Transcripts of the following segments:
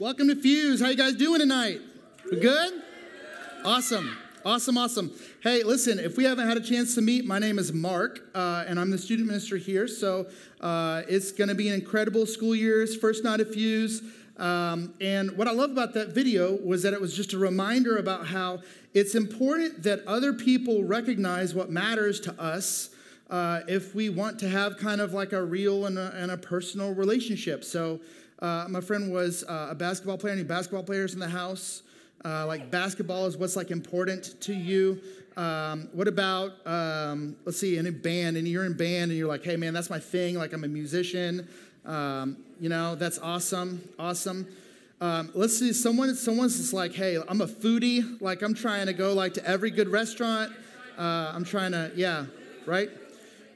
Welcome to Fuse. How you guys doing tonight? We good? Awesome. Awesome, awesome. Hey, listen, if we haven't had a chance to meet, my name is Mark, uh, and I'm the student minister here. So uh, it's going to be an incredible school year's first night of Fuse. Um, and what I love about that video was that it was just a reminder about how it's important that other people recognize what matters to us uh, if we want to have kind of like a real and a, and a personal relationship. So uh, my friend was uh, a basketball player. Any basketball players in the house? Uh, like basketball is what's like important to you. Um, what about um, let's see, in a band, and you're in band, and you're like, hey man, that's my thing. Like I'm a musician. Um, you know, that's awesome, awesome. Um, let's see, someone, someone's just like, hey, I'm a foodie. Like I'm trying to go like to every good restaurant. Uh, I'm trying to, yeah, right.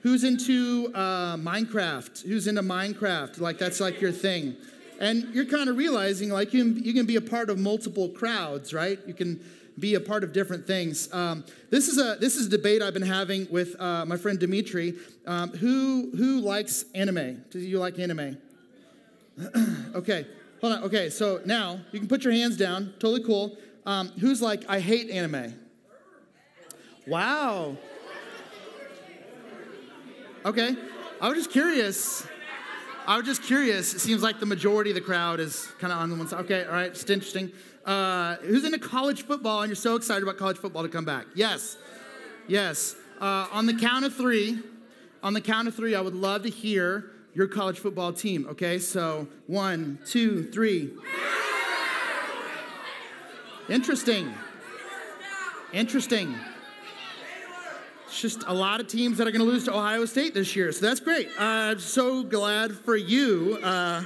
Who's into uh, Minecraft? Who's into Minecraft? Like that's like your thing and you're kind of realizing like you can, you can be a part of multiple crowds right? You can be a part of different things. Um, this is a this is a debate i've been having with uh, my friend dimitri um, who who likes anime. Do you like anime? Okay hold on. Okay so now you can put your hands down. Totally cool. Um, who's like i hate anime wow. Okay i was just curious I was just curious. It seems like the majority of the crowd is kind of on the one side. Okay, all right, just interesting. Uh, who's into college football and you're so excited about college football to come back? Yes, yes. Uh, on the count of three, on the count of three, I would love to hear your college football team. Okay, so one, two, three. Interesting. Interesting. Just a lot of teams that are going to lose to Ohio State this year. So that's great. I'm so glad for you. Uh,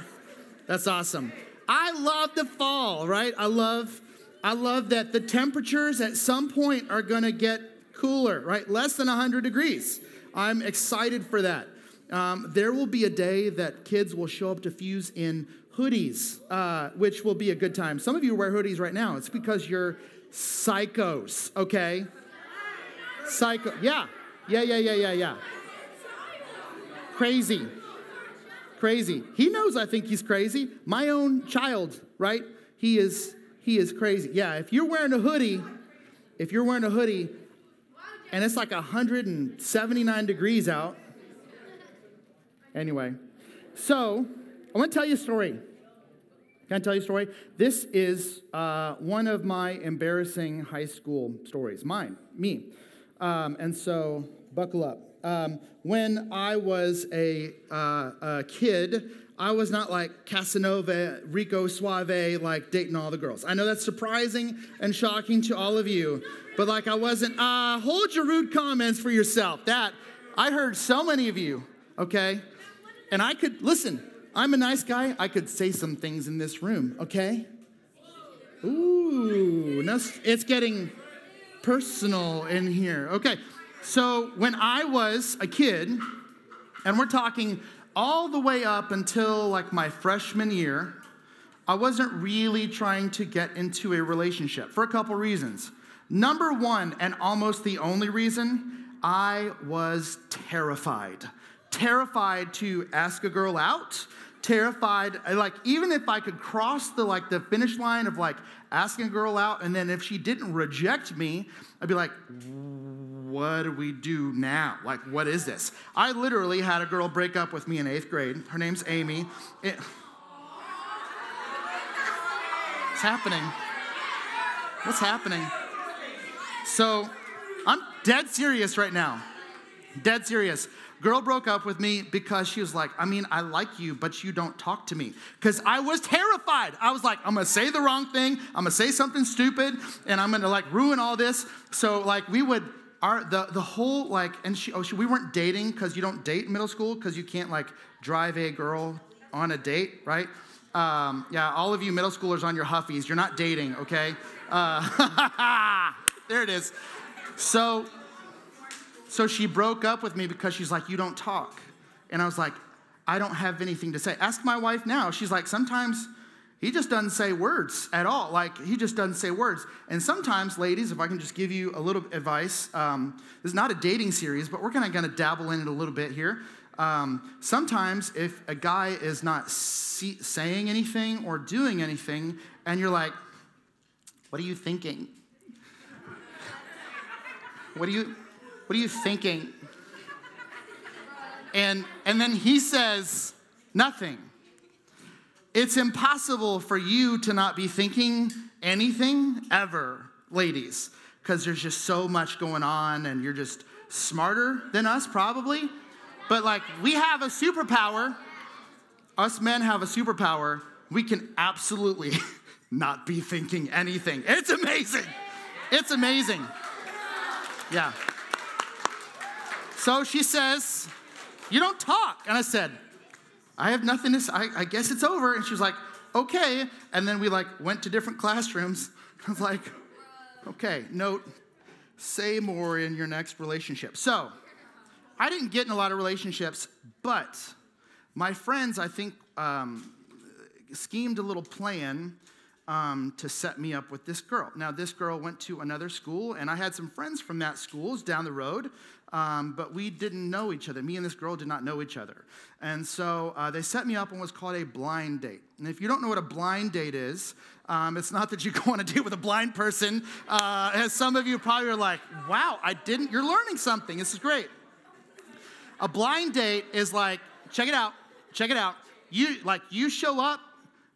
that's awesome. I love the fall, right? I love, I love that the temperatures at some point are going to get cooler, right? Less than 100 degrees. I'm excited for that. Um, there will be a day that kids will show up to Fuse in hoodies, uh, which will be a good time. Some of you wear hoodies right now. It's because you're psychos, okay? Psycho. Yeah. Yeah, yeah, yeah, yeah, yeah. Crazy. Crazy. He knows I think he's crazy. My own child, right? He is he is crazy. Yeah, if you're wearing a hoodie, if you're wearing a hoodie and it's like 179 degrees out. Anyway, so I want to tell you a story. Can I tell you a story? This is uh, one of my embarrassing high school stories, mine, me. Um, and so, buckle up. Um, when I was a, uh, a, kid, I was not like Casanova, Rico Suave, like dating all the girls. I know that's surprising and shocking to all of you, but like I wasn't, uh, hold your rude comments for yourself. That, I heard so many of you, okay? And I could, listen, I'm a nice guy. I could say some things in this room, okay? Ooh, it's getting personal in here. Okay, so when I was a kid, and we're talking all the way up until like my freshman year, I wasn't really trying to get into a relationship for a couple reasons. Number one, and almost the only reason, I was terrified. Terrified to ask a girl out, terrified like even if i could cross the like the finish line of like asking a girl out and then if she didn't reject me i'd be like what do we do now? Like what is this? I literally had a girl break up with me in eighth grade. Her name's amy. It, what's happening? What's happening? So i'm dead serious right now. Dead serious Girl broke up with me because she was like, I mean, I like you, but you don't talk to me. Because I was terrified. I was like, I'm gonna say the wrong thing, I'm gonna say something stupid, and I'm gonna like ruin all this. So, like, we would, our, the, the whole, like, and she, oh, she, we weren't dating because you don't date in middle school because you can't, like, drive a girl on a date, right? Um, yeah, all of you middle schoolers on your huffies, you're not dating, okay? Uh, there it is. So, so she broke up with me because she's like, You don't talk. And I was like, I don't have anything to say. Ask my wife now. She's like, Sometimes he just doesn't say words at all. Like, he just doesn't say words. And sometimes, ladies, if I can just give you a little advice, um, this is not a dating series, but we're kind of going to dabble in it a little bit here. Um, sometimes, if a guy is not see, saying anything or doing anything, and you're like, What are you thinking? What are you, what are you thinking? And, and then he says, Nothing. It's impossible for you to not be thinking anything ever, ladies, because there's just so much going on and you're just smarter than us, probably. But like, we have a superpower. Us men have a superpower. We can absolutely not be thinking anything. It's amazing. It's amazing. Yeah. So she says, You don't talk. And I said, I have nothing to say. I, I guess it's over. And she was like, Okay. And then we like went to different classrooms. I was like, Okay, note, say more in your next relationship. So I didn't get in a lot of relationships, but my friends, I think, um, schemed a little plan um, to set me up with this girl. Now, this girl went to another school, and I had some friends from that school down the road, um, but we didn't know each other. Me and this girl did not know each other. And so uh, they set me up on what's called a blind date. And if you don't know what a blind date is, um, it's not that you go on a date with a blind person. Uh, as some of you probably are like, wow, I didn't, you're learning something. This is great. A blind date is like, check it out, check it out. You like you show up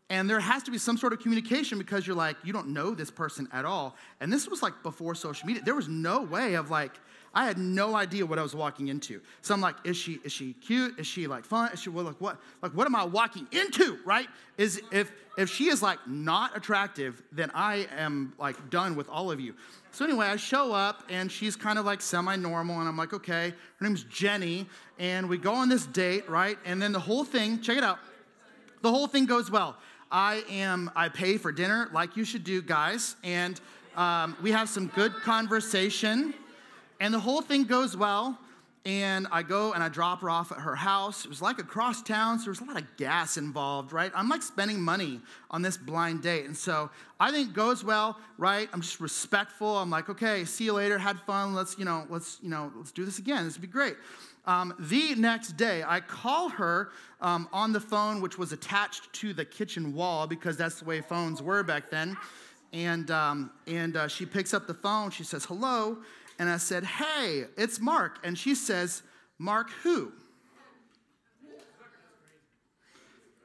and there has to be some sort of communication because you're like, you don't know this person at all. And this was like before social media. There was no way of like, I had no idea what I was walking into. So I'm like, is she is she cute? Is she like fun? Is she well, like what like what am I walking into? Right? Is if if she is like not attractive, then I am like done with all of you. So anyway, I show up and she's kind of like semi-normal, and I'm like, okay, her name's Jenny, and we go on this date, right? And then the whole thing, check it out, the whole thing goes well. I am, I pay for dinner like you should do, guys, and um, we have some good conversation, and the whole thing goes well. And I go and I drop her off at her house. It was like across town, so there's a lot of gas involved, right? I'm like spending money on this blind date. And so I think goes well, right? I'm just respectful. I'm like, okay, see you later, had fun. Let's, you know, let's, you know, let's do this again. This would be great. Um, the next day, I call her um, on the phone, which was attached to the kitchen wall because that's the way phones were back then. And, um, and uh, she picks up the phone. She says, hello. And I said, Hey, it's Mark. And she says, Mark who?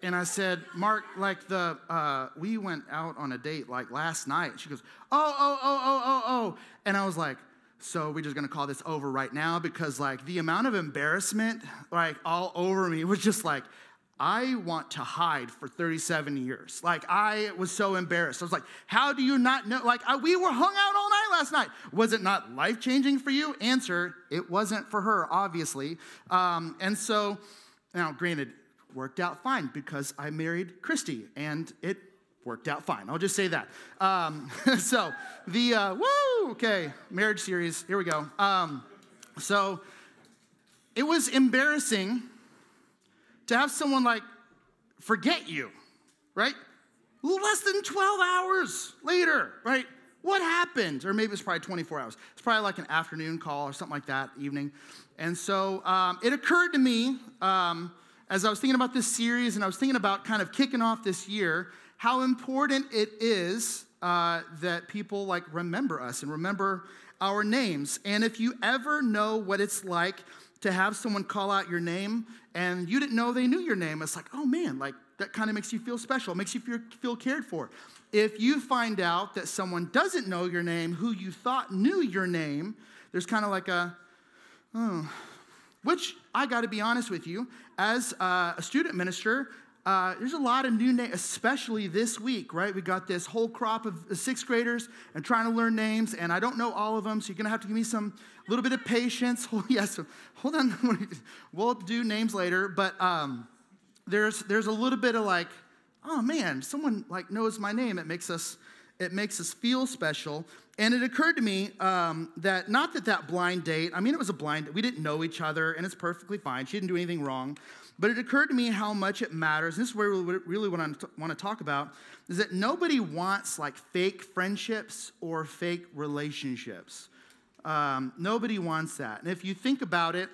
And I said, Mark, like the, uh, we went out on a date like last night. She goes, Oh, oh, oh, oh, oh, oh. And I was like, so we're just gonna call this over right now because like the amount of embarrassment like all over me was just like I want to hide for 37 years. Like, I was so embarrassed. I was like, how do you not know? Like, I, we were hung out all night last night. Was it not life changing for you? Answer, it wasn't for her, obviously. Um, and so, now, granted, worked out fine because I married Christy and it worked out fine. I'll just say that. Um, so, the, uh, woo, okay, marriage series, here we go. Um, so, it was embarrassing to have someone like forget you, right? Less than 12 hours later, right? What happened? Or maybe it's probably 24 hours. It's probably like an afternoon call or something like that, evening. And so um, it occurred to me um, as I was thinking about this series and I was thinking about kind of kicking off this year how important it is uh, that people like remember us and remember our names. And if you ever know what it's like to have someone call out your name and you didn't know they knew your name. It's like, oh man, like that kind of makes you feel special, makes you feel, feel cared for. If you find out that someone doesn't know your name who you thought knew your name, there's kind of like a, oh, which I got to be honest with you, as uh, a student minister, uh, there's a lot of new names, especially this week, right? We got this whole crop of sixth graders and trying to learn names, and I don't know all of them, so you're gonna have to give me some little bit of patience. Oh, yes, hold on. we'll do names later, but um, there's there's a little bit of like, oh man, someone like knows my name. It makes us it makes us feel special. And it occurred to me um, that not that that blind date. I mean, it was a blind. We didn't know each other, and it's perfectly fine. She didn't do anything wrong. But it occurred to me how much it matters. This is where really what I want to talk about is that nobody wants like fake friendships or fake relationships. Um, nobody wants that. And if you think about it,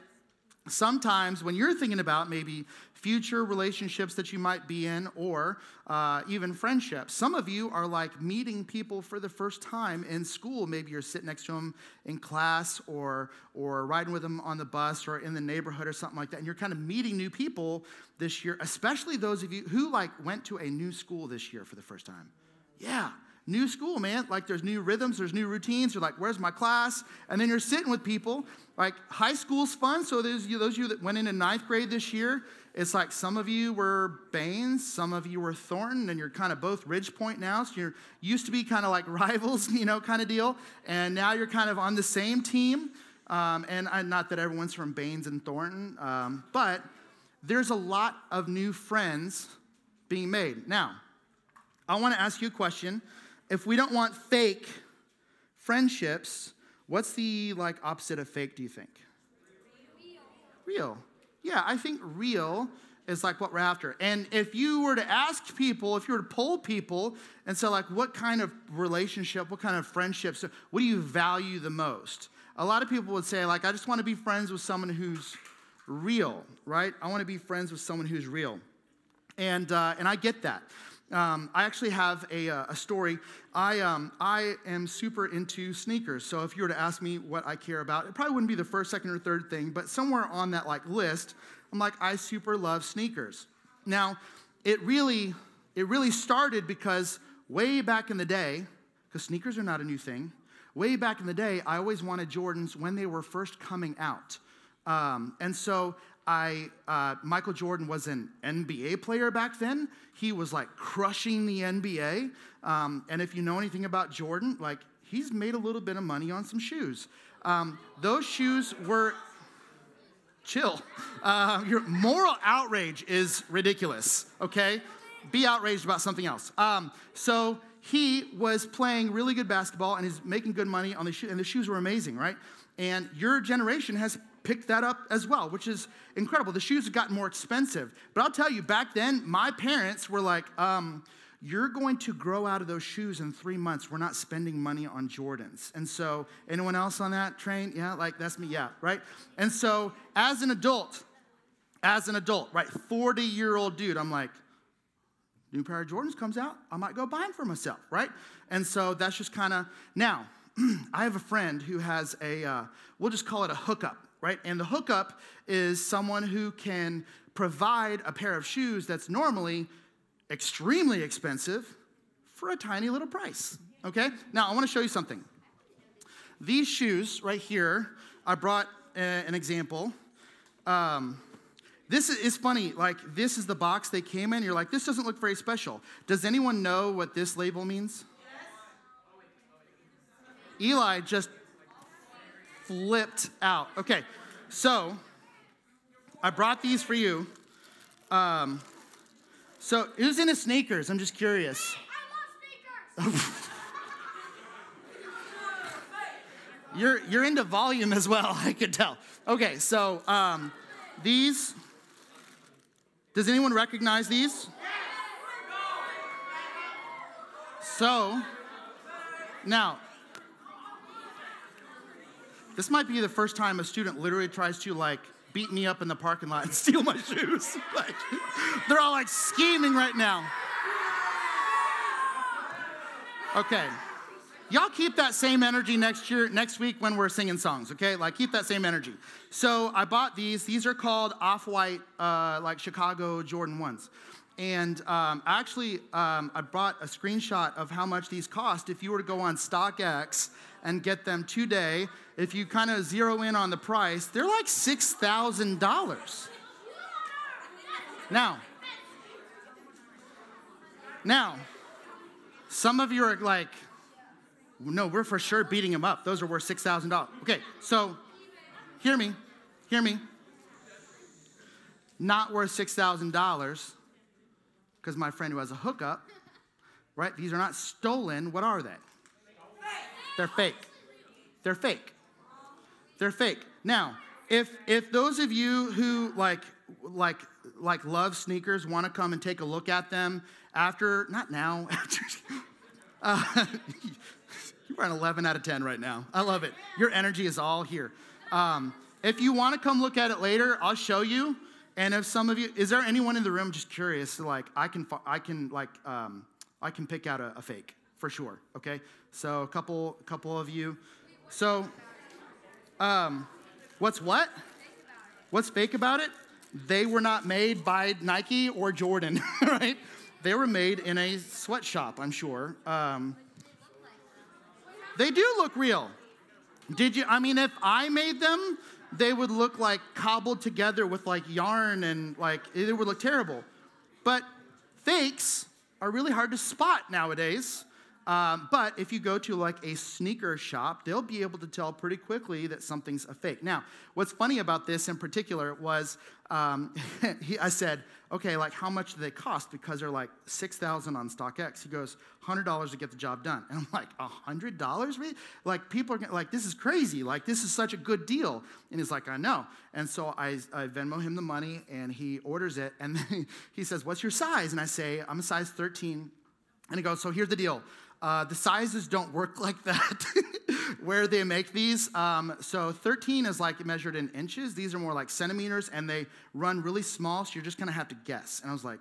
sometimes when you're thinking about maybe future relationships that you might be in or uh, even friendships, some of you are like meeting people for the first time in school. Maybe you're sitting next to them in class or, or riding with them on the bus or in the neighborhood or something like that. And you're kind of meeting new people this year, especially those of you who like went to a new school this year for the first time. Yeah, new school, man. Like there's new rhythms, there's new routines. You're like, where's my class? And then you're sitting with people. Like high school's fun. So those, those of you that went into ninth grade this year, it's like some of you were Baines, some of you were Thornton, and you're kind of both Ridge Point now. So you're used to be kind of like rivals, you know, kind of deal. And now you're kind of on the same team. Um, and I, not that everyone's from Baines and Thornton, um, but there's a lot of new friends being made. Now, I want to ask you a question if we don't want fake friendships, what's the like opposite of fake, do you think? Real. Real. Yeah, I think real is like what we're after. And if you were to ask people, if you were to poll people and say, like, what kind of relationship, what kind of friendships, what do you value the most? A lot of people would say, like, I just want to be friends with someone who's real, right? I want to be friends with someone who's real. And, uh, and I get that. Um, I actually have a, uh, a story. I, um, I am super into sneakers. So if you were to ask me what I care about, it probably wouldn't be the first, second, or third thing, but somewhere on that like list, I'm like, I super love sneakers. Now, it really, it really started because way back in the day, because sneakers are not a new thing, way back in the day, I always wanted Jordans when they were first coming out. Um, and so I, uh, Michael Jordan was an NBA player back then. He was like crushing the NBA. Um, and if you know anything about Jordan, like he's made a little bit of money on some shoes. Um, those shoes were chill. Uh, your moral outrage is ridiculous, okay? Be outraged about something else. Um, so he was playing really good basketball and he's making good money on the shoes, and the shoes were amazing, right? And your generation has picked that up as well, which is incredible. The shoes have gotten more expensive. But I'll tell you, back then, my parents were like, um, you're going to grow out of those shoes in three months. We're not spending money on Jordans. And so, anyone else on that train? Yeah, like that's me, yeah, right? And so, as an adult, as an adult, right, 40 year old dude, I'm like, new pair of Jordans comes out, I might go buy them for myself, right? And so that's just kind of now. I have a friend who has a, uh, we'll just call it a hookup right? And the hookup is someone who can provide a pair of shoes that's normally extremely expensive for a tiny little price, okay? Now, I wanna show you something. These shoes right here, I brought a, an example. Um, this is funny, like, this is the box they came in. You're like, this doesn't look very special. Does anyone know what this label means? Yes. Eli just flipped out. Okay, so I brought these for you. Um, so who's into sneakers? I'm just curious. you're you're into volume as well. I could tell. Okay, so um, these. Does anyone recognize these? So now this might be the first time a student literally tries to like beat me up in the parking lot and steal my shoes. like, they're all like scheming right now. Okay. Y'all keep that same energy next year, next week when we're singing songs, okay? Like, keep that same energy. So, I bought these. These are called off white, uh, like Chicago Jordan 1s. And um, actually, um, I brought a screenshot of how much these cost if you were to go on StockX and get them today. If you kind of zero in on the price, they're like $6,000. Now, now, some of you are like, no, we're for sure beating them up. Those are worth $6,000. Okay, so hear me, hear me. Not worth $6,000 because my friend who has a hookup, right? These are not stolen. What are they? They're fake. They're fake. They're fake. Now, if if those of you who like like like love sneakers want to come and take a look at them after not now after uh, you're an 11 out of 10 right now i love it your energy is all here um, If you want to come look at it later, I'll show you. And if some of you, is there anyone in the room just curious? Like, I can, I can, like, um, I can pick out a, a fake for sure. Okay, so a couple, couple of you. So, um, what's what? What's fake about it? They were not made by Nike or Jordan, right? They were made in a sweatshop, I'm sure. Um, they do look real. Did you? I mean, if I made them, they would look like cobbled together with like yarn and like it would look terrible. But fakes are really hard to spot nowadays. Um, but if you go to like a sneaker shop, they'll be able to tell pretty quickly that something's a fake. Now, what's funny about this in particular was um, he, I said, okay, like how much do they cost? Because they're like 6000 on StockX. He goes, $100 to get the job done. And I'm like, $100? Like people are like, this is crazy. Like this is such a good deal. And he's like, I know. And so I, I Venmo him the money and he orders it. And he says, what's your size? And I say, I'm a size 13. And he goes, so here's the deal. Uh, the sizes don't work like that where they make these. Um, so 13 is like measured in inches. These are more like centimeters and they run really small. So you're just to have to guess. And I was like,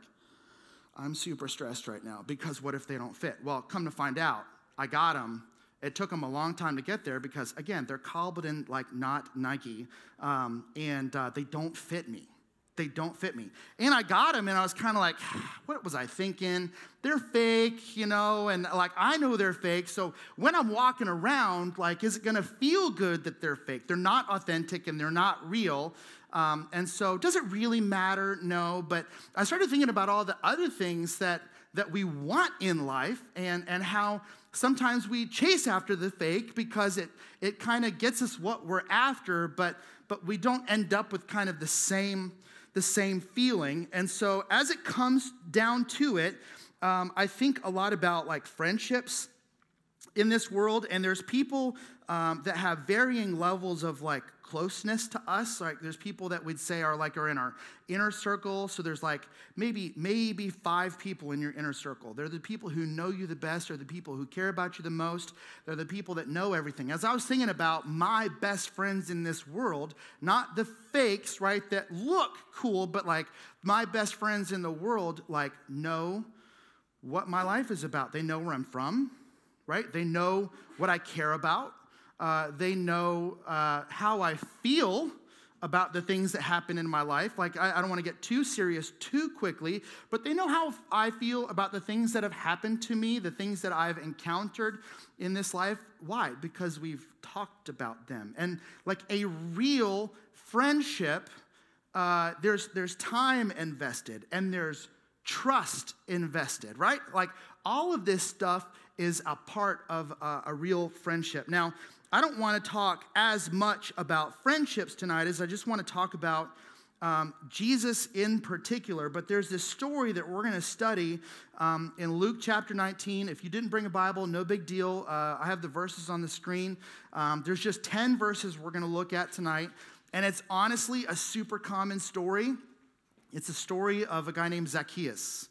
I'm super stressed right now because what if they don't fit? Well, come to find out, I got them. It took them a long time to get there because, again, they're cobbled in like not Nike um, and uh, they don't fit me they don't fit me. And I got them, and I was kind of like, what was I thinking? They're fake, you know, and like I know they're fake. So when I'm walking around, like, is it gonna feel good that they're fake? They're not authentic and they're not real. Um, and so, does it really matter? No. But I started thinking about all the other things that that we want in life and, and how sometimes we chase after the fake because it, it kind of gets us what we're after, but, but we don't end up with kind of the same the same feeling. And so, as it comes down to it, um, I think a lot about like friendships in this world, and there's people um, that have varying levels of like closeness to us. Like there's people that we'd say are like are in our inner circle. So there's like maybe maybe five people in your inner circle. They're the people who know you the best, or the people who care about you the most. They're the people that know everything. As I was thinking about my best friends in this world, not the fakes, right, that look cool, but like my best friends in the world, like know what my life is about. They know where I'm from, right? They know what I care about. Uh, they know uh, how I feel about the things that happen in my life. Like, I, I don't want to get too serious too quickly, but they know how I feel about the things that have happened to me, the things that I've encountered in this life. Why? Because we've talked about them. And like a real friendship, uh, there's, there's time invested and there's trust invested, right? Like all of this stuff is a part of a, a real friendship. Now, I don't want to talk as much about friendships tonight as I just want to talk about um, Jesus in particular. But there's this story that we're going to study um, in Luke chapter 19. If you didn't bring a Bible, no big deal. Uh, I have the verses on the screen. Um, there's just 10 verses we're going to look at tonight. And it's honestly a super common story. It's a story of a guy named Zacchaeus.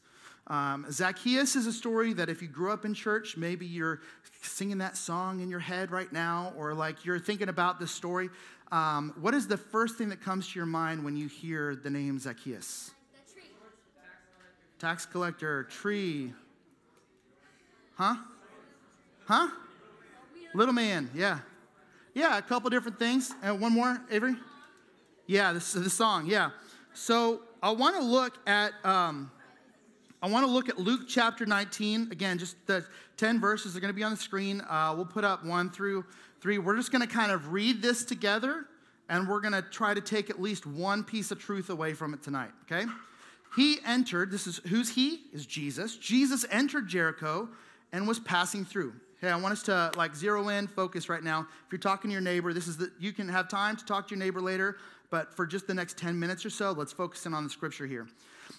Um, Zacchaeus is a story that if you grew up in church, maybe you're singing that song in your head right now, or like you're thinking about this story. Um, what is the first thing that comes to your mind when you hear the name Zacchaeus? Tax collector, tree. Huh? Huh? Little man, yeah. Yeah, a couple different things. And one more, Avery? Yeah, this is the song, yeah. So I want to look at. Um, I want to look at Luke chapter 19. Again, just the 10 verses are going to be on the screen. Uh, we'll put up one through three. We're just going to kind of read this together, and we're going to try to take at least one piece of truth away from it tonight, okay? He entered, this is who's he? Is Jesus. Jesus entered Jericho and was passing through. Okay, I want us to like zero in, focus right now. If you're talking to your neighbor, this is that you can have time to talk to your neighbor later, but for just the next 10 minutes or so, let's focus in on the scripture here.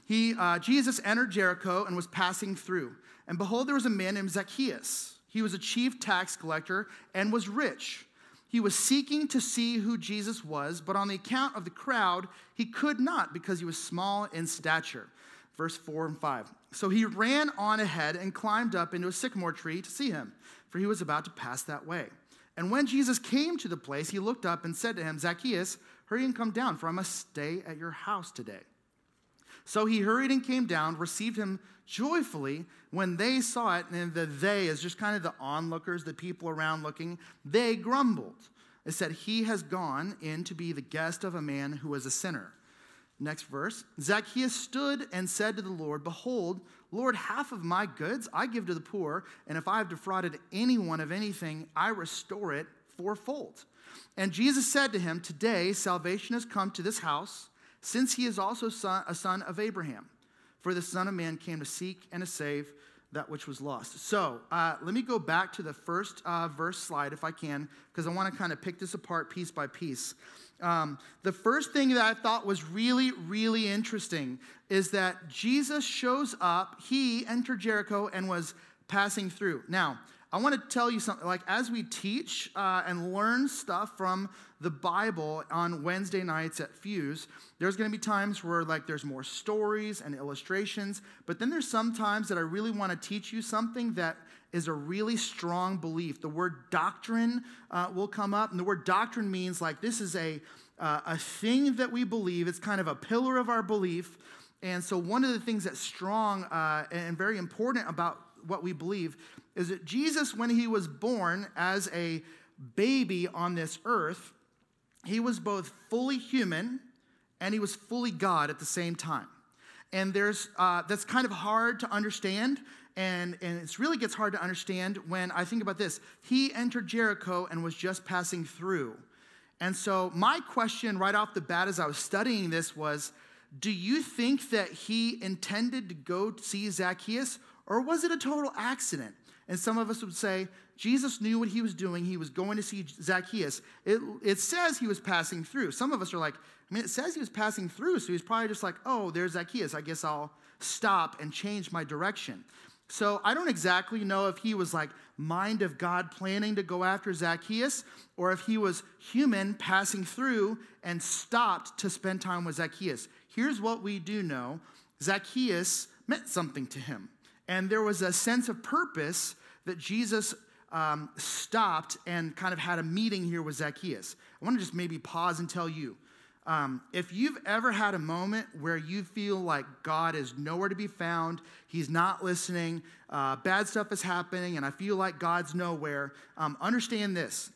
He, uh, Jesus entered Jericho and was passing through. And behold, there was a man named Zacchaeus. He was a chief tax collector and was rich. He was seeking to see who Jesus was, but on the account of the crowd, he could not because he was small in stature. Verse 4 and 5. So he ran on ahead and climbed up into a sycamore tree to see him, for he was about to pass that way. And when Jesus came to the place, he looked up and said to him, Zacchaeus, Hurry and come down, for I must stay at your house today. So he hurried and came down, received him joyfully. When they saw it, and the they is just kind of the onlookers, the people around looking, they grumbled. They said, He has gone in to be the guest of a man who was a sinner. Next verse Zacchaeus stood and said to the Lord, Behold, Lord, half of my goods I give to the poor, and if I have defrauded anyone of anything, I restore it fourfold. And Jesus said to him, Today salvation has come to this house, since he is also son, a son of Abraham. For the Son of Man came to seek and to save that which was lost. So uh, let me go back to the first uh, verse slide if I can, because I want to kind of pick this apart piece by piece. Um, the first thing that I thought was really, really interesting is that Jesus shows up, he entered Jericho and was passing through. Now, I want to tell you something. Like, as we teach uh, and learn stuff from the Bible on Wednesday nights at Fuse, there's going to be times where, like, there's more stories and illustrations. But then there's some times that I really want to teach you something that is a really strong belief. The word doctrine uh, will come up. And the word doctrine means, like, this is a, uh, a thing that we believe, it's kind of a pillar of our belief. And so, one of the things that's strong uh, and very important about what we believe is that Jesus, when he was born as a baby on this earth, he was both fully human and he was fully God at the same time. And there's uh, that's kind of hard to understand, and, and it really gets hard to understand when I think about this. He entered Jericho and was just passing through. And so, my question right off the bat as I was studying this was Do you think that he intended to go see Zacchaeus, or was it a total accident? And some of us would say, Jesus knew what he was doing. He was going to see Zacchaeus. It, it says he was passing through. Some of us are like, I mean, it says he was passing through, so he's probably just like, oh, there's Zacchaeus. I guess I'll stop and change my direction. So I don't exactly know if he was like mind of God planning to go after Zacchaeus or if he was human passing through and stopped to spend time with Zacchaeus. Here's what we do know Zacchaeus meant something to him. And there was a sense of purpose that Jesus um, stopped and kind of had a meeting here with Zacchaeus. I want to just maybe pause and tell you um, if you've ever had a moment where you feel like God is nowhere to be found, He's not listening, uh, bad stuff is happening, and I feel like God's nowhere, um, understand this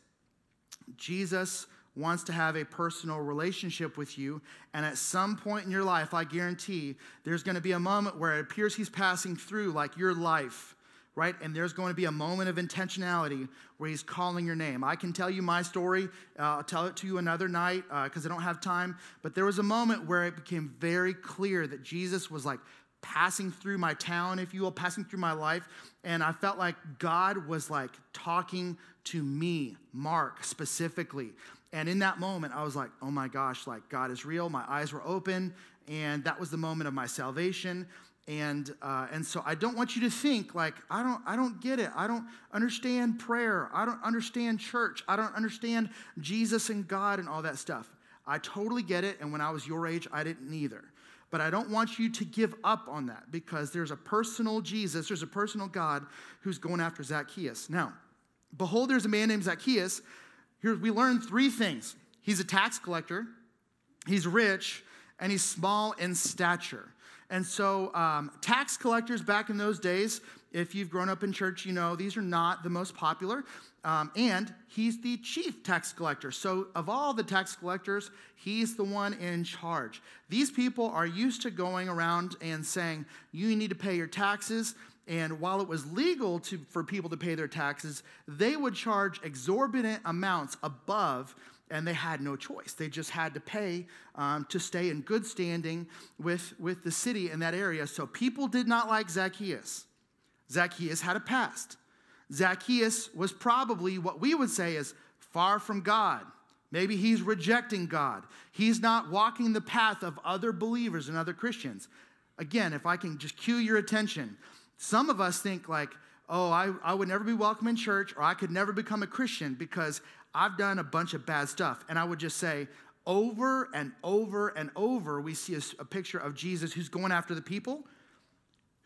Jesus wants to have a personal relationship with you. And at some point in your life, I guarantee there's going to be a moment where it appears he's passing through, like your life, right? And there's going to be a moment of intentionality where he's calling your name. I can tell you my story. Uh, I'll tell it to you another night because uh, I don't have time. But there was a moment where it became very clear that Jesus was like, passing through my town, if you will, passing through my life. And I felt like God was like talking to me, Mark specifically. And in that moment, I was like, oh my gosh, like God is real. My eyes were open, and that was the moment of my salvation. And, uh, and so I don't want you to think like, I don't, I don't get it. I don't understand prayer. I don't understand church. I don't understand Jesus and God and all that stuff. I totally get it. And when I was your age, I didn't either. But I don't want you to give up on that because there's a personal Jesus, there's a personal God who's going after Zacchaeus. Now, behold, there's a man named Zacchaeus here we learn three things he's a tax collector, he's rich, and he's small in stature. And so, um, tax collectors back in those days, if you've grown up in church, you know these are not the most popular. Um, and he's the chief tax collector. So, of all the tax collectors, he's the one in charge. These people are used to going around and saying, You need to pay your taxes. And while it was legal to, for people to pay their taxes, they would charge exorbitant amounts above, and they had no choice. They just had to pay um, to stay in good standing with, with the city in that area. So people did not like Zacchaeus. Zacchaeus had a past. Zacchaeus was probably what we would say is far from God. Maybe he's rejecting God. He's not walking the path of other believers and other Christians. Again, if I can just cue your attention, some of us think like, oh, I, I would never be welcome in church or I could never become a Christian because I've done a bunch of bad stuff. And I would just say, over and over and over, we see a, a picture of Jesus who's going after the people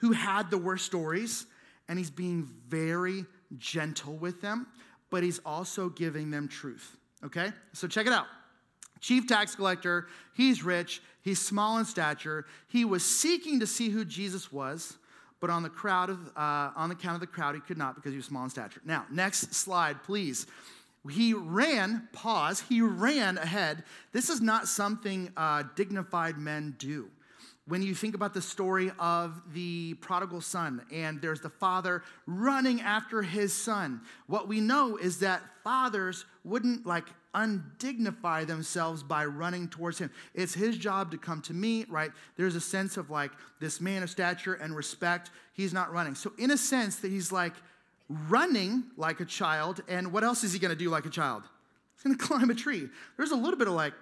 who had the worst stories, and he's being very gentle with them, but he's also giving them truth. Okay? So check it out. chief tax collector. He's rich. He's small in stature. He was seeking to see who Jesus was, but on the crowd of, uh, on the count of the crowd, he could not because he was small in stature. Now, next slide, please. He ran, pause, he ran ahead. This is not something uh, dignified men do when you think about the story of the prodigal son and there's the father running after his son, what we know is that fathers wouldn't like undignify themselves by running towards him. It's his job to come to me, right? There's a sense of like this man of stature and respect. He's not running. So, in a sense, that he's like running like a child. And what else is he going to do like a child? He's going to climb a tree. There's a little bit of like,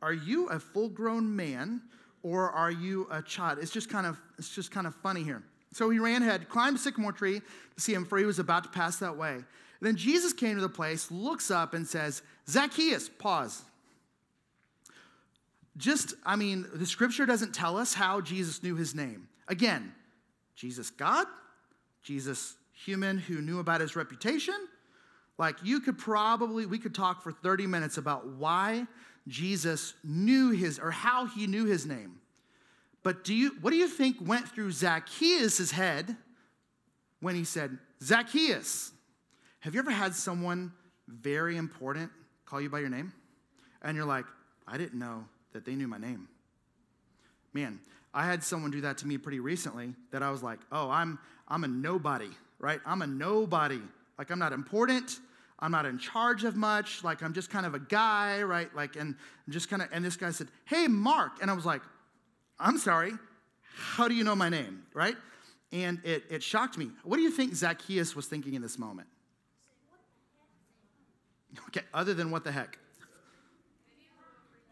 are you a full grown man? or are you a child? It's just kind of, it's just kind of funny here. So he ran ahead, climbed a sycamore tree to see him, for he was about to pass that way. Then Jesus came to the place, looks up, and says, Zacchaeus, pause. Just, I mean, the scripture doesn't tell us how Jesus knew his name. Again, Jesus God, Jesus human who knew about his reputation. Like, you could probably, we could talk for 30 minutes about why Jesus knew his, or how he knew his name. But do you, what do you think went through Zacchaeus' head when he said, Zacchaeus? Have you ever had someone very important call you by your name? And you're like, I didn't know that they knew my name. Man, I had someone do that to me pretty recently that I was like, oh, I'm, I'm a nobody, right? I'm a nobody. Like, I'm not important. I'm not in charge of much. Like, I'm just kind of a guy, right? Like, and just kind of, and this guy said, Hey, Mark. And I was like, I'm sorry. How do you know my name, right? And it, it shocked me. What do you think Zacchaeus was thinking in this moment? Okay, other than what the heck?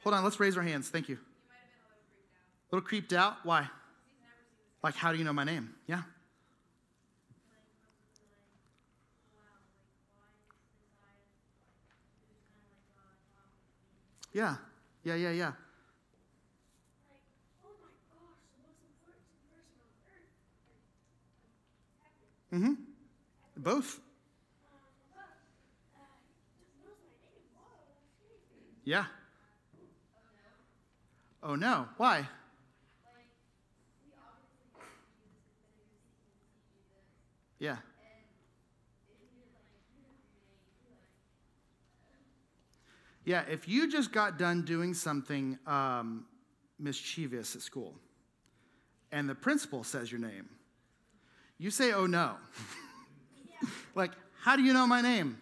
Hold on, let's raise our hands. Thank you. A little creeped out? Why? Like, how do you know my name? Yeah. Yeah, yeah, yeah, yeah. Mm-hmm. Both. Yeah. Oh no. Why? Yeah. Yeah, if you just got done doing something um, mischievous at school and the principal says your name, you say, oh no. like, how do you know my name?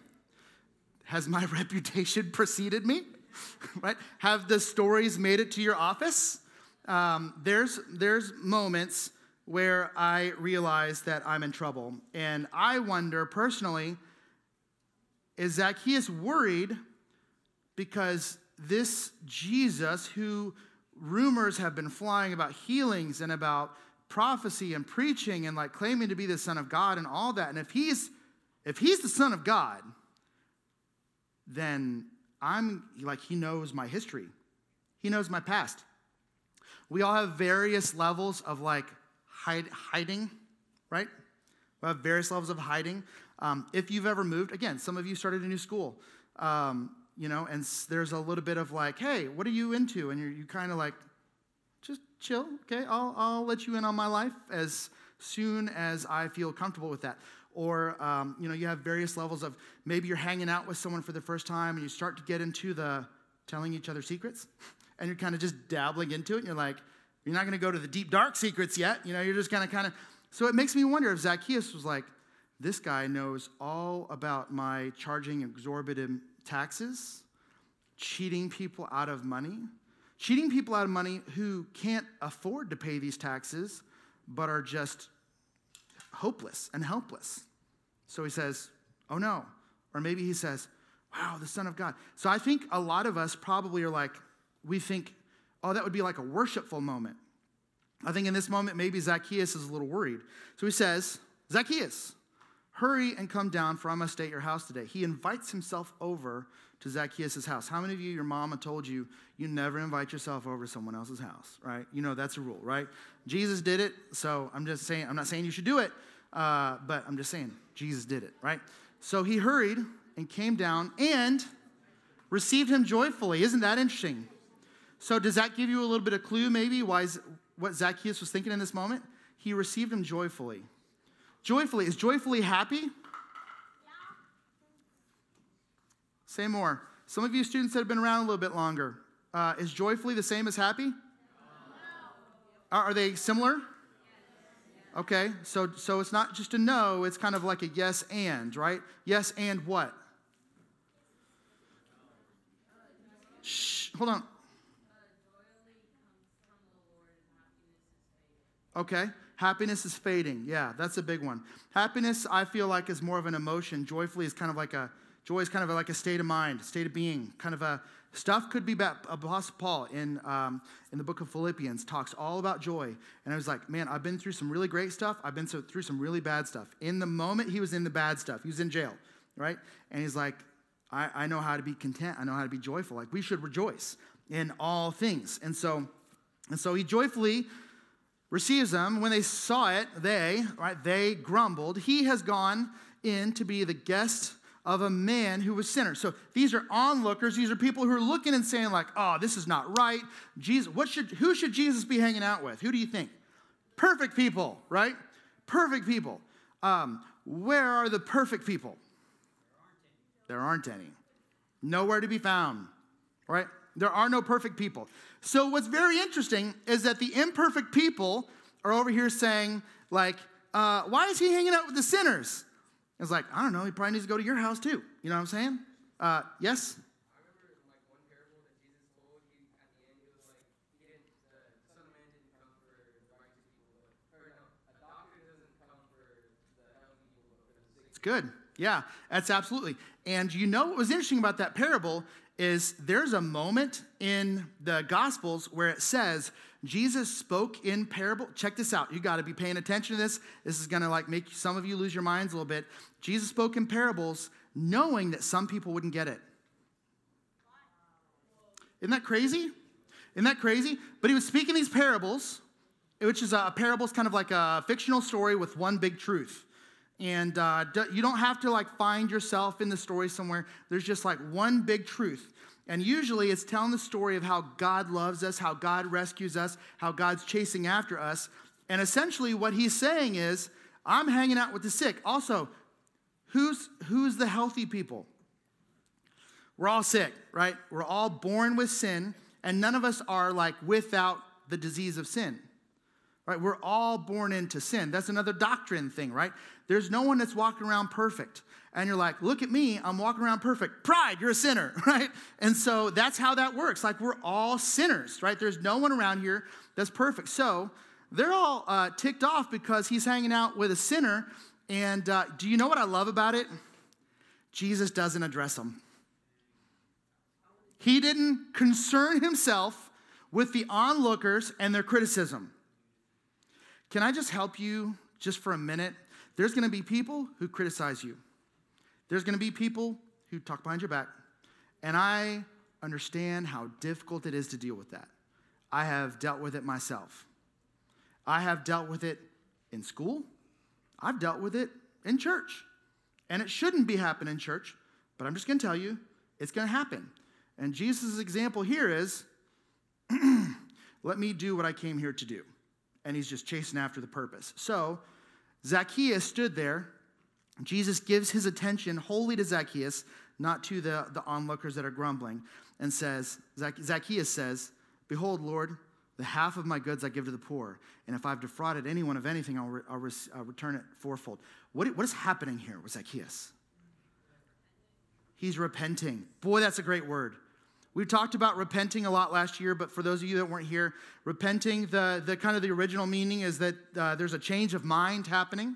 Has my reputation preceded me? right? Have the stories made it to your office? Um, there's, there's moments where I realize that I'm in trouble. And I wonder personally, is Zacchaeus worried because this Jesus, who rumors have been flying about healings and about prophecy and preaching and like claiming to be the son of God and all that, and if he's if he's the son of God, then I'm like he knows my history. He knows my past. We all have various levels of like hide, hiding, right? We have various levels of hiding. Um, if you've ever moved, again, some of you started a new school. Um, you know, and there's a little bit of like, hey, what are you into? And you're you kind of like, just chill, okay? I'll, I'll let you in on my life as soon as I feel comfortable with that. Or, um, you know, you have various levels of maybe you're hanging out with someone for the first time and you start to get into the telling each other secrets and you're kind of just dabbling into it and you're like, you're not going to go to the deep, dark secrets yet. You know, you're just kind of kind of. So it makes me wonder if Zacchaeus was like, this guy knows all about my charging exorbitant taxes, cheating people out of money, cheating people out of money who can't afford to pay these taxes but are just hopeless and helpless. So he says, Oh no. Or maybe he says, Wow, the Son of God. So I think a lot of us probably are like, we think, Oh, that would be like a worshipful moment. I think in this moment, maybe Zacchaeus is a little worried. So he says, Zacchaeus, Hurry and come down, for I must stay at your house today. He invites himself over to Zacchaeus' house. How many of you, your mama told you, you never invite yourself over to someone else's house, right? You know that's a rule, right? Jesus did it, so I'm just saying, I'm not saying you should do it, uh, but I'm just saying, Jesus did it, right? So he hurried and came down, and Received him joyfully. Isn't that interesting? So, does that give you a little bit of clue, maybe, why what Zacchaeus was thinking in this moment? He received him joyfully. Joyfully. Is joyfully happy? Yeah. Say more. Some of you students that have been around a little bit longer, uh, is joyfully the same as happy? No. Are, are they similar? Okay, so so it's not just a no, it's kind of like a yes and, right? Yes and what? Shh, hold on. Okay, happiness is fading. Yeah, that's a big one. Happiness, I feel like, is more of an emotion. Joyfully is kind of like a joy is kind of like a state of mind, state of being, kind of a stuff could be bad. Apostle Paul in um, in the book of Philippians talks all about joy, and I was like, man, I've been through some really great stuff. I've been through some really bad stuff. In the moment, he was in the bad stuff. He was in jail, right? And he's like, I, I know how to be content. I know how to be joyful. Like we should rejoice in all things. And so, and so he joyfully receives them. When they saw it, they, right, they grumbled. He has gone in to be the guest of a man who was sinner. So these are onlookers. These are people who are looking and saying, like, oh, this is not right. Jesus, what should, who should Jesus be hanging out with? Who do you think? Perfect people, right? Perfect people. Um, where are the perfect people? There aren't any. Nowhere to be found, right? There are no perfect people. So, what's very interesting is that the imperfect people are over here saying, like, uh, why is he hanging out with the sinners? It's like, I don't know, he probably needs to go to your house too. You know what I'm saying? Uh, yes? It's good. Yeah, that's absolutely. And you know what was interesting about that parable is there's a moment in the Gospels where it says Jesus spoke in parable. Check this out. You got to be paying attention to this. This is going to like make some of you lose your minds a little bit. Jesus spoke in parables knowing that some people wouldn't get it. Isn't that crazy? Isn't that crazy? But he was speaking these parables, which is a, a parable is kind of like a fictional story with one big truth. And uh, you don't have to like find yourself in the story somewhere. There's just like one big truth. And usually it's telling the story of how God loves us, how God rescues us, how God's chasing after us. And essentially what he's saying is, I'm hanging out with the sick. Also, who's, who's the healthy people? We're all sick, right? We're all born with sin, and none of us are like without the disease of sin. Right? We're all born into sin. That's another doctrine thing, right? There's no one that's walking around perfect and you're like, look at me, I'm walking around perfect. Pride, you're a sinner, right? And so that's how that works. Like we're all sinners, right? There's no one around here that's perfect. So they're all uh, ticked off because he's hanging out with a sinner. And uh, do you know what I love about it? Jesus doesn't address them. He didn't concern himself with the onlookers and their criticism. Can I just help you just for a minute? There's gonna be people who criticize you. There's going to be people who talk behind your back, and I understand how difficult it is to deal with that. I have dealt with it myself. I have dealt with it in school. I've dealt with it in church. And it shouldn't be happening in church, but I'm just going to tell you, it's going to happen. And Jesus' example here is let me do what I came here to do. And he's just chasing after the purpose. So Zacchaeus stood there Jesus gives his attention wholly to Zacchaeus, not to the, the onlookers that are grumbling, and says, Zacchaeus says, Behold, Lord, the half of my goods I give to the poor, and if I've defrauded anyone of anything, I'll, re- I'll, re- I'll return it fourfold. What, what is happening here with Zacchaeus? He's repenting. Boy, that's a great word. We talked about repenting a lot last year, but for those of you that weren't here, repenting, the, the kind of the original meaning is that uh, there's a change of mind happening.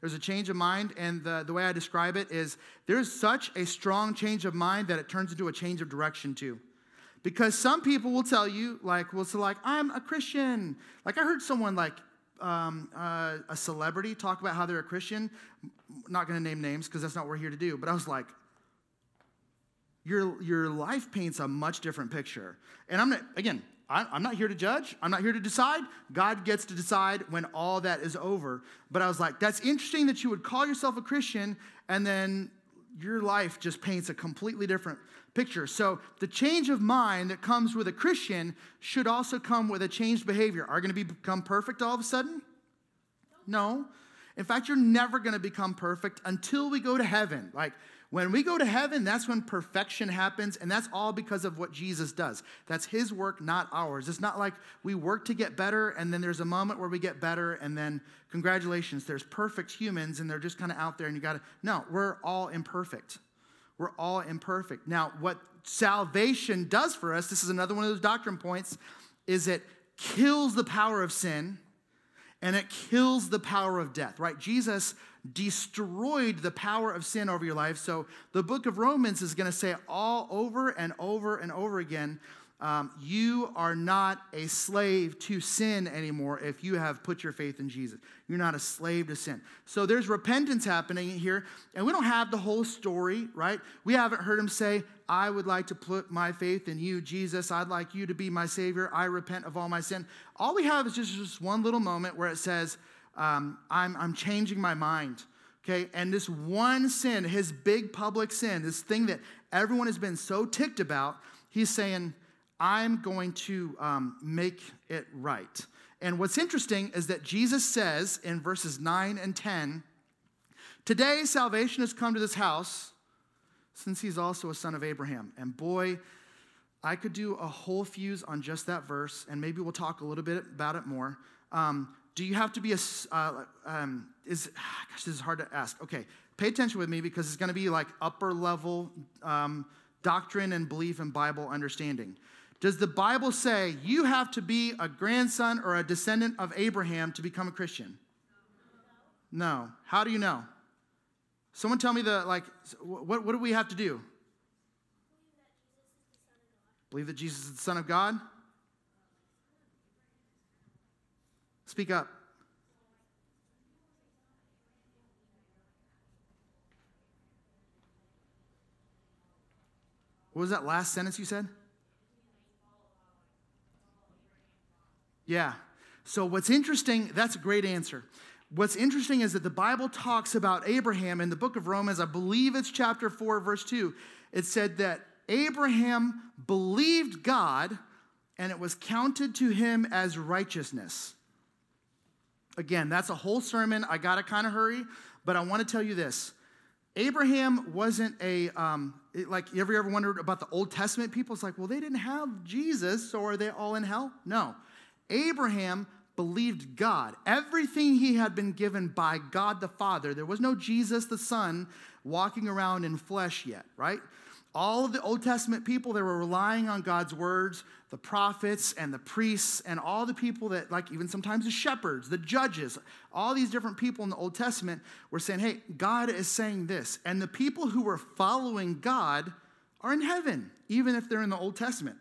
There's a change of mind, and the, the way I describe it is there's such a strong change of mind that it turns into a change of direction too. Because some people will tell you, like, well, so like, I'm a Christian. Like, I heard someone like um, uh, a celebrity talk about how they're a Christian. not going to name names because that's not what we're here to do. But I was like, your your life paints a much different picture. And I'm not again. I'm not here to judge. I'm not here to decide. God gets to decide when all that is over. But I was like, that's interesting that you would call yourself a Christian and then your life just paints a completely different picture. So, the change of mind that comes with a Christian should also come with a changed behavior. Are you going to become perfect all of a sudden? No. In fact, you're never going to become perfect until we go to heaven. Like, when we go to heaven, that's when perfection happens, and that's all because of what Jesus does. That's his work, not ours. It's not like we work to get better, and then there's a moment where we get better, and then congratulations, there's perfect humans, and they're just kind of out there, and you got to. No, we're all imperfect. We're all imperfect. Now, what salvation does for us, this is another one of those doctrine points, is it kills the power of sin and it kills the power of death, right? Jesus destroyed the power of sin over your life. So the book of Romans is going to say all over and over and over again um, you are not a slave to sin anymore if you have put your faith in Jesus. You're not a slave to sin. So there's repentance happening here, and we don't have the whole story, right? We haven't heard him say, I would like to put my faith in you, Jesus. I'd like you to be my Savior. I repent of all my sin. All we have is just, just one little moment where it says, um, I'm, I'm changing my mind. Okay, and this one sin, his big public sin, this thing that everyone has been so ticked about, he's saying, I'm going to um, make it right. And what's interesting is that Jesus says in verses 9 and 10, Today salvation has come to this house since he's also a son of Abraham. And boy, I could do a whole fuse on just that verse, and maybe we'll talk a little bit about it more. Um, do you have to be a, uh, um, is, gosh, this is hard to ask. Okay, pay attention with me because it's going to be like upper level um, doctrine and belief and Bible understanding. Does the Bible say you have to be a grandson or a descendant of Abraham to become a Christian? No. How do you know? Someone tell me the, like, what, what do we have to do? Believe that Jesus is the Son of God? Speak up. What was that last sentence you said? Yeah. So, what's interesting, that's a great answer. What's interesting is that the Bible talks about Abraham in the book of Romans, I believe it's chapter 4, verse 2. It said that Abraham believed God and it was counted to him as righteousness. Again, that's a whole sermon. I got to kind of hurry, but I want to tell you this. Abraham wasn't a, um, like, you ever, ever wondered about the Old Testament people? It's like, well, they didn't have Jesus, so are they all in hell? No. Abraham believed God. Everything he had been given by God the Father. There was no Jesus the Son walking around in flesh yet, right? All of the Old Testament people, they were relying on God's words, the prophets and the priests, and all the people that, like even sometimes the shepherds, the judges, all these different people in the Old Testament were saying, hey, God is saying this. And the people who were following God are in heaven, even if they're in the Old Testament.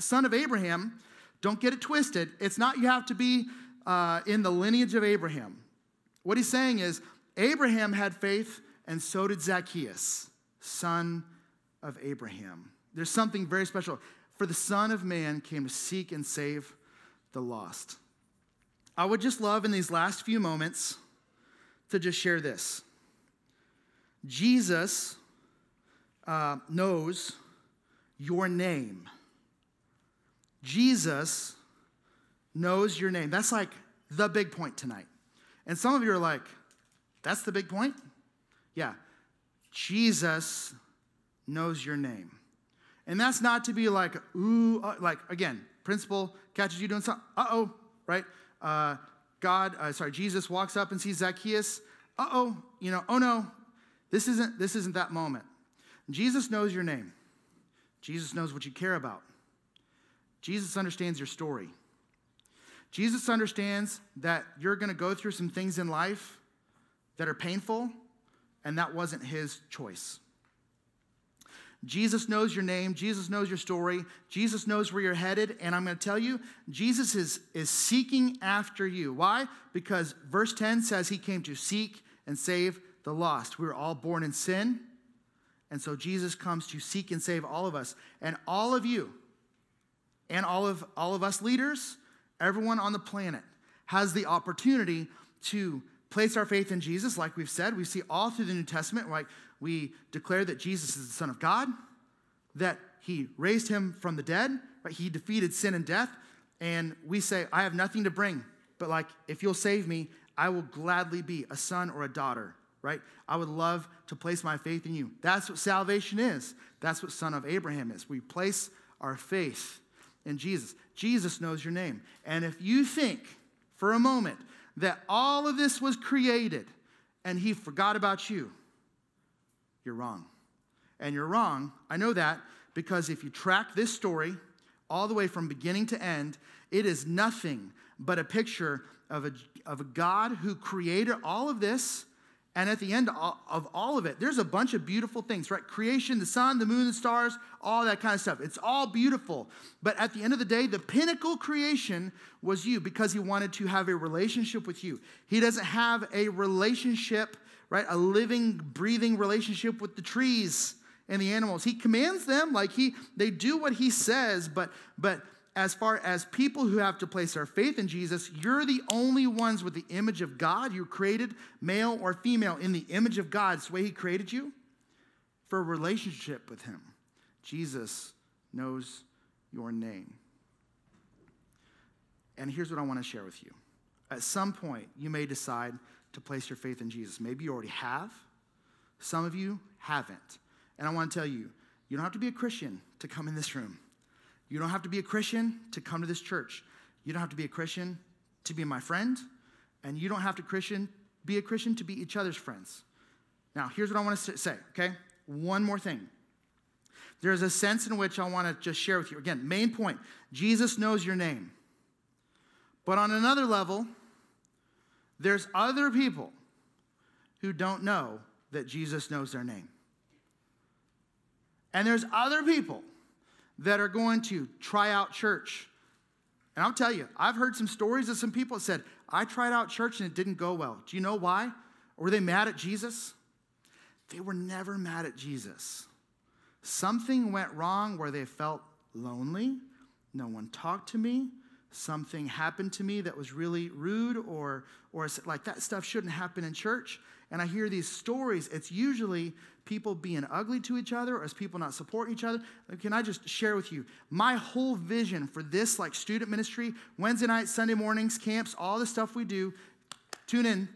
Son of Abraham don't get it twisted. It's not you have to be uh, in the lineage of Abraham. What he's saying is Abraham had faith, and so did Zacchaeus, son of Abraham. There's something very special. For the Son of Man came to seek and save the lost. I would just love in these last few moments to just share this. Jesus uh, knows your name. Jesus knows your name. That's like the big point tonight. And some of you are like, that's the big point? Yeah. Jesus knows your name. And that's not to be like, ooh, uh, like, again, principal catches you doing something, uh oh, right? Uh, God, uh, sorry, Jesus walks up and sees Zacchaeus, uh oh, you know, oh no, this isn't, this isn't that moment. Jesus knows your name. Jesus knows what you care about. Jesus understands your story. Jesus understands that you're going to go through some things in life that are painful, and that wasn't his choice. Jesus knows your name. Jesus knows your story. Jesus knows where you're headed. And I'm going to tell you, Jesus is, is seeking after you. Why? Because verse 10 says he came to seek and save the lost. We were all born in sin. And so Jesus comes to seek and save all of us. And all of you, and all of, all of us leaders, everyone on the planet has the opportunity to place our faith in Jesus, like we've said, we see all through the New Testament, like we declare that Jesus is the Son of God, that he raised him from the dead, right? He defeated sin and death. And we say, I have nothing to bring, but like, if you'll save me, I will gladly be a son or a daughter, right? I would love to place my faith in you. That's what salvation is. That's what Son of Abraham is. We place our faith in Jesus. Jesus knows your name. And if you think for a moment that all of this was created and he forgot about you, you're wrong. And you're wrong. I know that because if you track this story all the way from beginning to end, it is nothing but a picture of a, of a God who created all of this. And at the end of all of it, there's a bunch of beautiful things, right? Creation, the sun, the moon, the stars, all that kind of stuff. It's all beautiful. But at the end of the day, the pinnacle creation was you because he wanted to have a relationship with you. He doesn't have a relationship, right? A living, breathing relationship with the trees and the animals. He commands them like he they do what he says, but but as far as people who have to place their faith in Jesus, you're the only ones with the image of God. You're created male or female in the image of God. It's the way He created you for a relationship with Him. Jesus knows your name. And here's what I want to share with you. At some point, you may decide to place your faith in Jesus. Maybe you already have, some of you haven't. And I want to tell you, you don't have to be a Christian to come in this room. You don't have to be a Christian to come to this church. You don't have to be a Christian to be my friend, and you don't have to Christian be a Christian to be each other's friends. Now, here's what I want to say, okay? One more thing. There's a sense in which I want to just share with you. Again, main point Jesus knows your name. But on another level, there's other people who don't know that Jesus knows their name. And there's other people that are going to try out church. And I'll tell you, I've heard some stories of some people that said, I tried out church and it didn't go well. Do you know why? were they mad at Jesus? They were never mad at Jesus. Something went wrong where they felt lonely. No one talked to me. Something happened to me that was really rude, or, or like that stuff shouldn't happen in church. And I hear these stories. It's usually people being ugly to each other or as people not supporting each other. Can I just share with you my whole vision for this like student ministry, Wednesday nights, Sunday mornings, camps, all the stuff we do, tune in,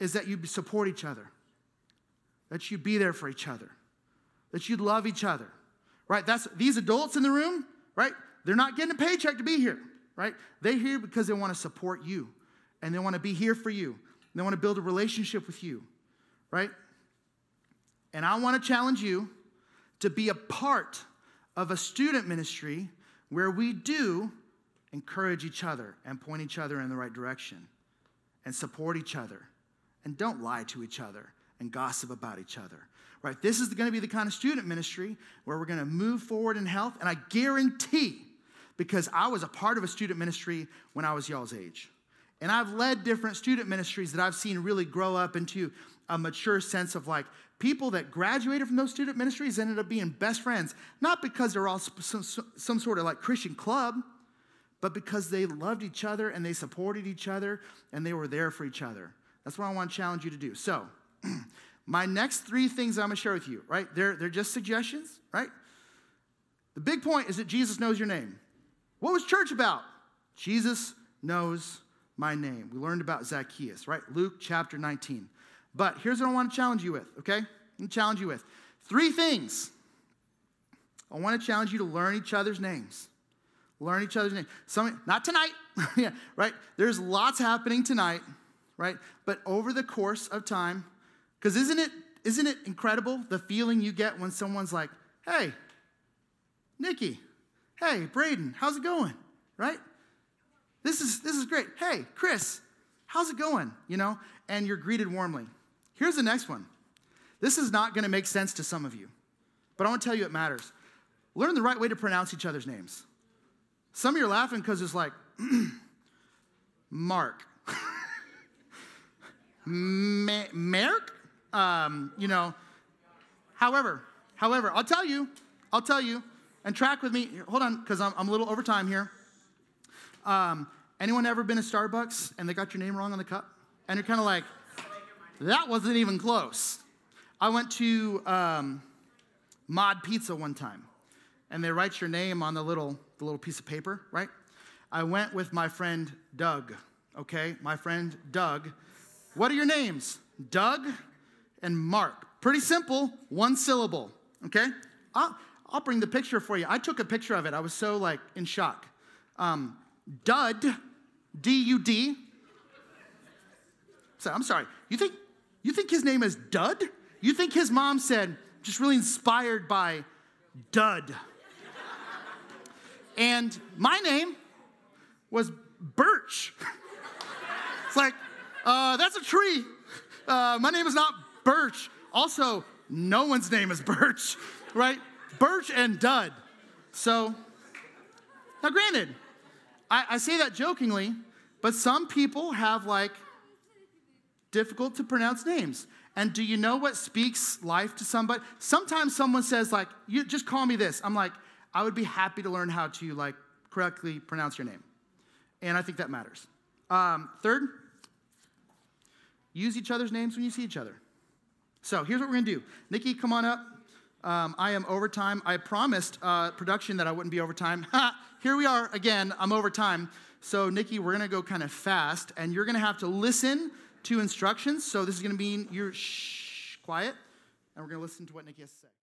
is that you support each other. That you be there for each other. That you love each other. Right? That's these adults in the room, right? They're not getting a paycheck to be here, right? They're here because they want to support you and they want to be here for you. They want to build a relationship with you, right? And I want to challenge you to be a part of a student ministry where we do encourage each other and point each other in the right direction and support each other and don't lie to each other and gossip about each other. Right? This is going to be the kind of student ministry where we're going to move forward in health and I guarantee because I was a part of a student ministry when I was y'all's age. And I've led different student ministries that I've seen really grow up into a mature sense of like people that graduated from those student ministries ended up being best friends, not because they're all some, some sort of like Christian club, but because they loved each other and they supported each other and they were there for each other. That's what I want to challenge you to do. So, my next three things I'm going to share with you, right? They're, they're just suggestions, right? The big point is that Jesus knows your name. What was church about? Jesus knows my name. We learned about Zacchaeus, right? Luke chapter 19. But here's what I want to challenge you with, okay? I'm challenge you with three things. I want to challenge you to learn each other's names. Learn each other's names. Some, not tonight, yeah, right? There's lots happening tonight, right? But over the course of time, because isn't it isn't it incredible the feeling you get when someone's like, "Hey, Nikki, hey, Braden, how's it going?" Right? This is this is great. Hey, Chris, how's it going? You know, and you're greeted warmly. Here's the next one. This is not going to make sense to some of you, but I want to tell you it matters. Learn the right way to pronounce each other's names. Some of you are laughing because it's like, Mark. Merk? Um, you know, however, however, I'll tell you, I'll tell you, and track with me. Hold on, because I'm, I'm, a little over time here. Um, anyone ever been to Starbucks and they got your name wrong on the cup? And you're kind of like, that wasn't even close. I went to um, Mod Pizza one time, and they write your name on the little, the little piece of paper, right? I went with my friend Doug, okay? My friend Doug. What are your names? Doug and Mark. Pretty simple, one syllable, okay? I'll, I'll bring the picture for you. I took a picture of it. I was so like in shock. Um, Dud, D U D. So I'm sorry. You think you think his name is Dud? You think his mom said just really inspired by Dud? and my name was Birch. it's like, uh, that's a tree. Uh, my name is not Birch. Also, no one's name is Birch, right? Birch and Dud. So, now granted, I, I say that jokingly, but some people have like difficult to pronounce names. And do you know what speaks life to somebody? Sometimes someone says, like, you just call me this. I'm like, I would be happy to learn how to like correctly pronounce your name. And I think that matters. Um, third, use each other's names when you see each other. So here's what we're gonna do. Nikki, come on up. Um, I am overtime. I promised uh, production that I wouldn't be overtime. Ha! Here we are again. I'm overtime. So, Nikki, we're gonna go kind of fast, and you're gonna have to listen to instructions. So, this is gonna mean you're shh, quiet, and we're gonna listen to what Nikki has to say.